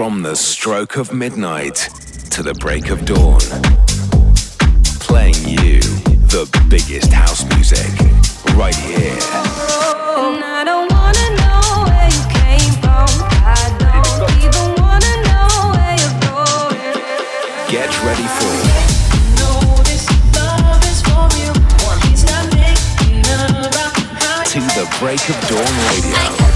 From the stroke of midnight to the break of dawn. Playing you the biggest house music right here. And I don't wanna know where you came from. I don't even wanna know where you're going. Get ready for to the break of dawn radio.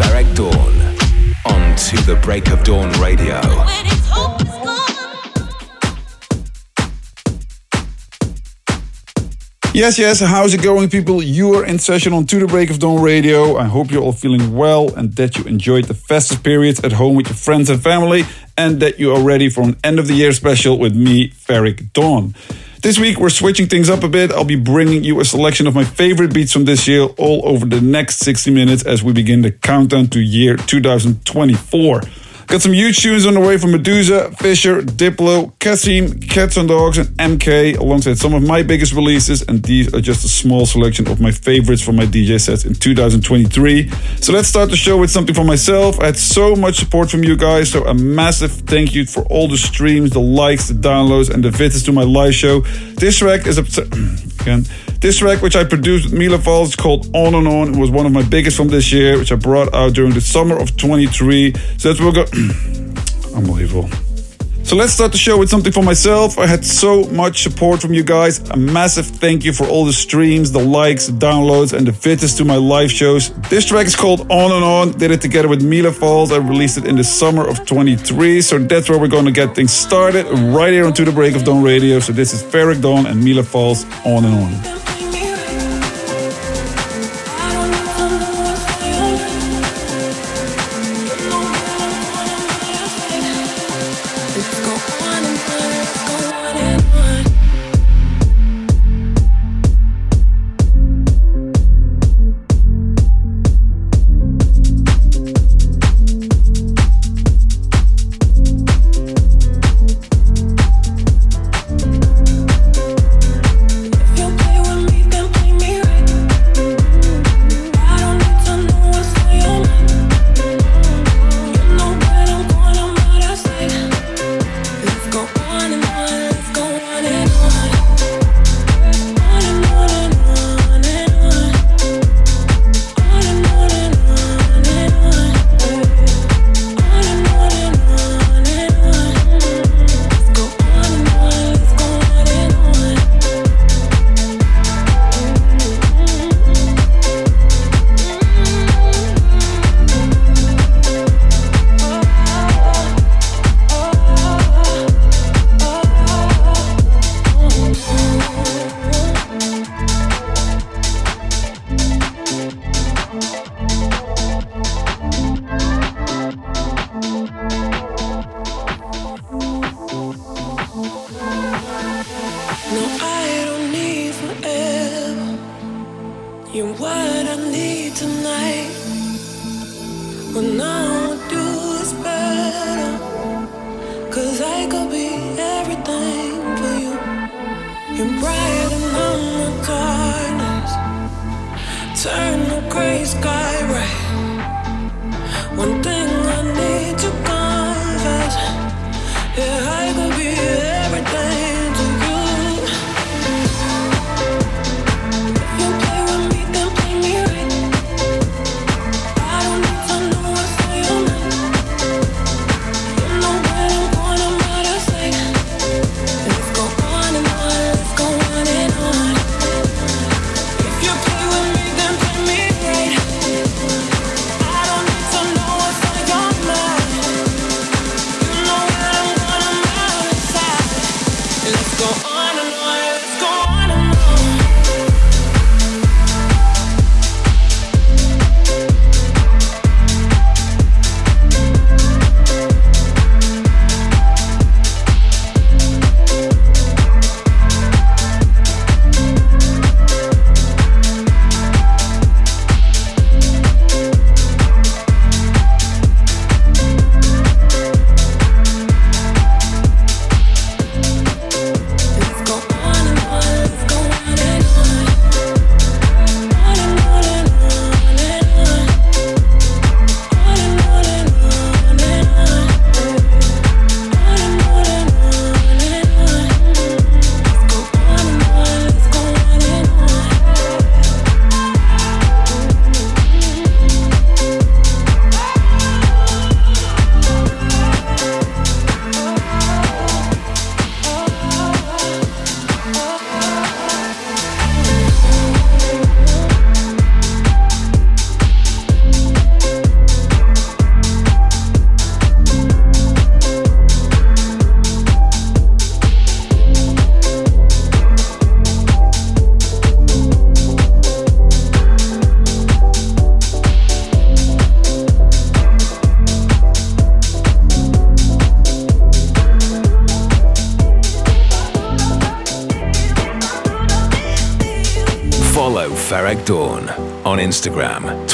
Tune Dawn on To the Break of Dawn radio. Yes, yes, how's it going, people? You are in session on To the Break of Dawn Radio. I hope you're all feeling well and that you enjoyed the festive periods at home with your friends and family, and that you are ready for an end of the year special with me, Ferreck Dawn. This week, we're switching things up a bit. I'll be bringing you a selection of my favorite beats from this year all over the next 60 minutes as we begin the countdown to year 2024. Got some huge tunes on the way from Meduza, Fisher, Diplo, Cassimm, Cats and Dogs, and MK, alongside some of my biggest releases. And these are just a small selection of my favorites from my DJ sets in 2023. So let's start the show with something for myself. I had so much support from you guys, so a massive thank you for all the streams, the likes, the downloads, and the visits to my live show. This track is a again. This track, which I produced with Mila Falls, called On and On. It was one of my biggest from this year, which I brought out during the summer of 23. So that's what we'll go. Unbelievable. So let's start the show with something for myself. I had so much support from you guys. A massive thank you for all the streams, the likes, the downloads, and the visits to my live shows. This track is called On and On. Did it together with Mila Falls. I released it in the summer of 23. So that's where we're going to get things started right here on To the Break of Dawn Radio. So this is Ferreck Dawn and Mila Falls on and on turn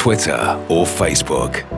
Twitter, or Facebook.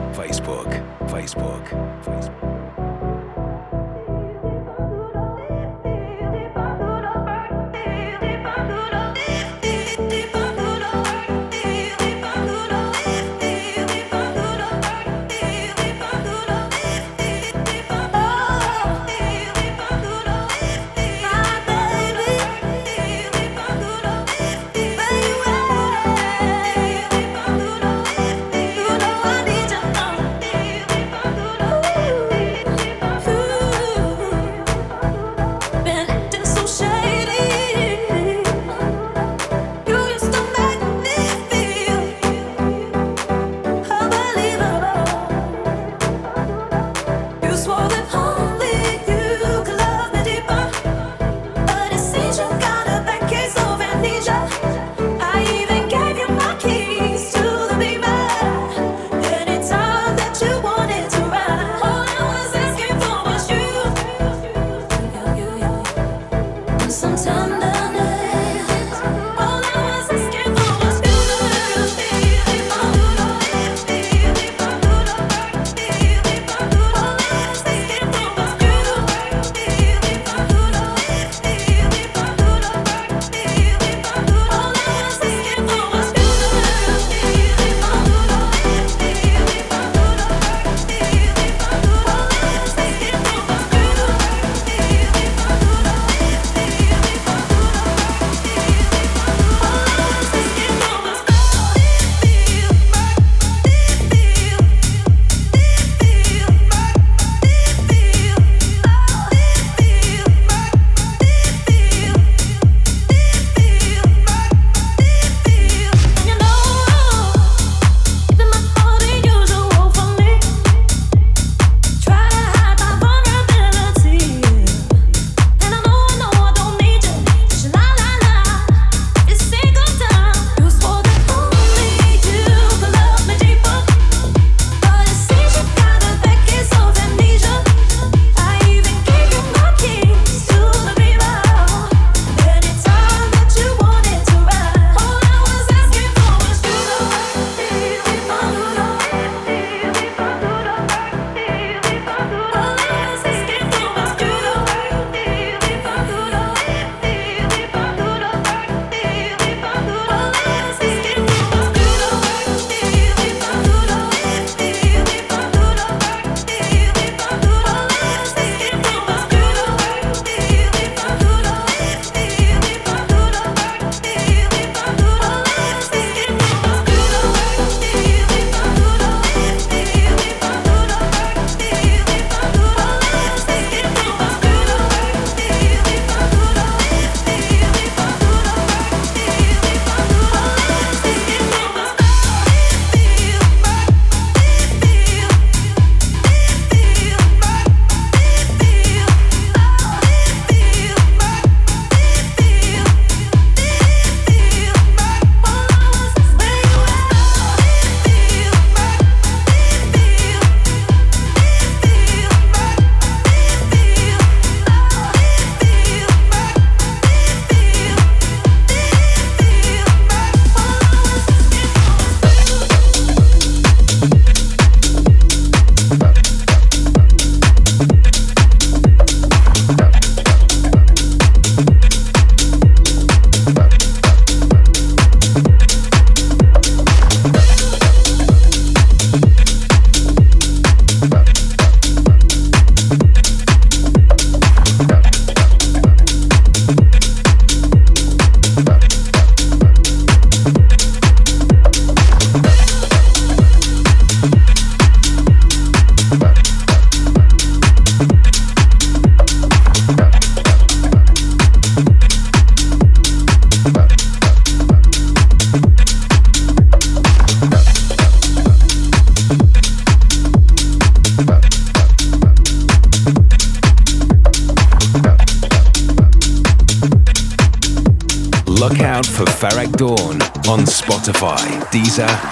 Deezer,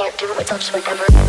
Oh, no.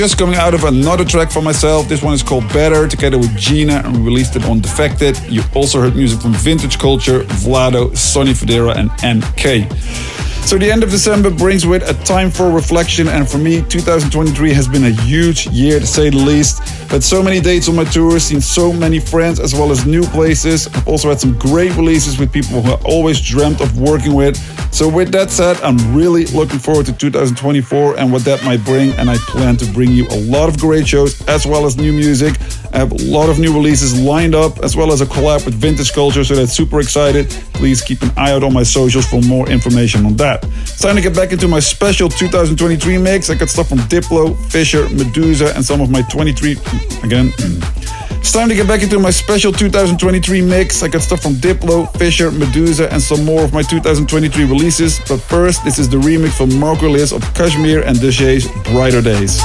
Just coming out of another track for myself. This one is called Better, together with Gina, and we released it on Defected. You also heard music from Vintage Culture, Vlado, Sonny Fodera, and MK. So the end of December brings with a time for reflection, and for me, 2023 has been a huge year to say the least. Had so many dates on my tour, seen so many friends as well as new places. I've also had some great releases with people who I always dreamt of working with. So with that said, I'm really looking forward to 2024 and what that might bring, and I plan to bring you a lot of great shows as well as new music. I have a lot of new releases lined up, as well as a collab with Vintage Culture, so that's super excited. Please keep an eye out on my socials for more information on that. It's time to get back into my special 2023 mix. I got stuff from Diplo, Fisher, Meduza, and some of my 23. Again. It's time to get back into my special 2023 mix. I got stuff from Diplo, Fisher, Meduza, and some more of my 2023 releases. But first, this is the remix from Marco Lys of Cajmere and Dajae's Brighter Days.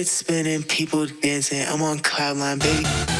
Records spinning, people dancing. I'm on cloud nine, baby.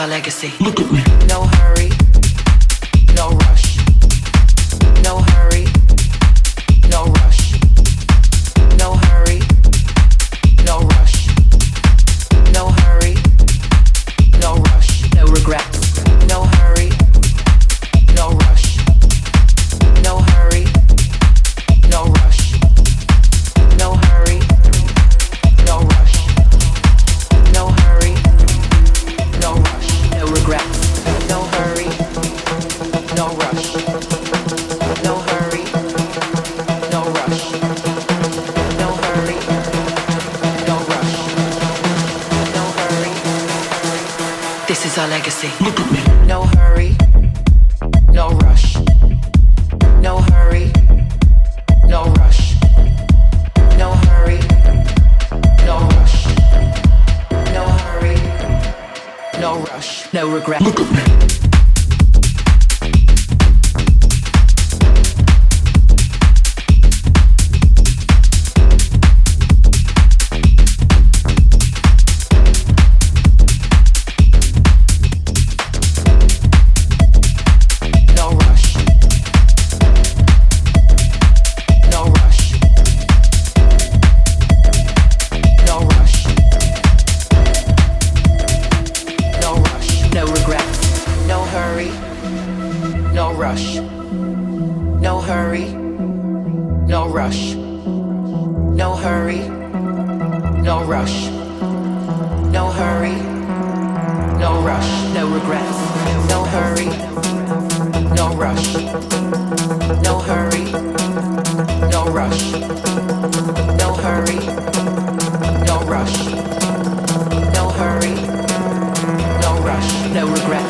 Our legacy. Look at me. No No rush. No hurry. No rush. No hurry. No rush. No regrets. No hurry. No rush. No hurry. No rush. No hurry. No rush. No hurry. No rush. No regrets.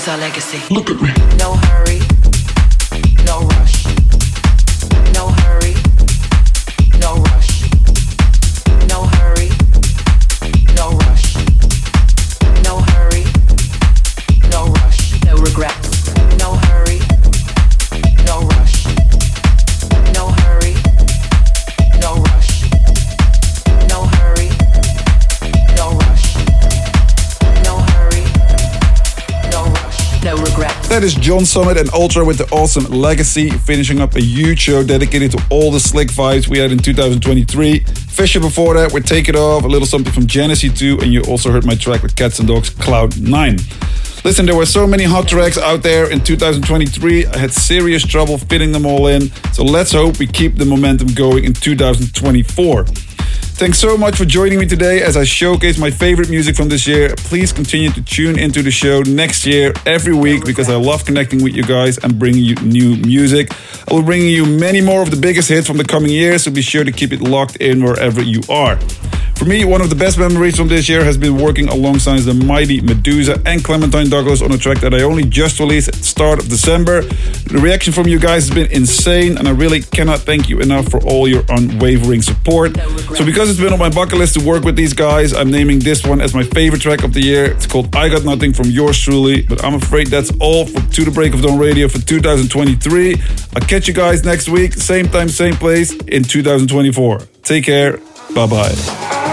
Is our legacy. Look at me. No hurry. That is John Summit and Vltra with the awesome Legacy, finishing up a huge show dedicated to all the slick vibes we had in 2023. Fisher before that with Take It Off, a little something from GENESI 2, and you also heard my track with Catz 'n' Dogs, Cloud 9. Listen, there were so many hot tracks out there in 2023. I had serious trouble fitting them all in, so let's hope we keep the momentum going in 2024. Thanks so much for joining me today as I showcase my favorite music from this year. Please continue to tune into the show next year every week because I love connecting with you guys and bringing you new music. I will bring you many more of the biggest hits from the coming year, so be sure to keep it locked in wherever you are. For me, one of the best memories from this year has been working alongside the mighty Meduza and Clementine Douglas on a track that I only just released at the start of December. The reaction from you guys has been insane, and I really cannot thank you enough for all your unwavering support. So, because it's been on my bucket list to work with these guys, I'm naming this one as my favorite track of the year. It's called I Got Nothing from yours truly, but I'm afraid that's all for To the Break of Dawn Radio for 2023. I'll catch you guys next week, same time, same place in 2024. Take care. Bye bye.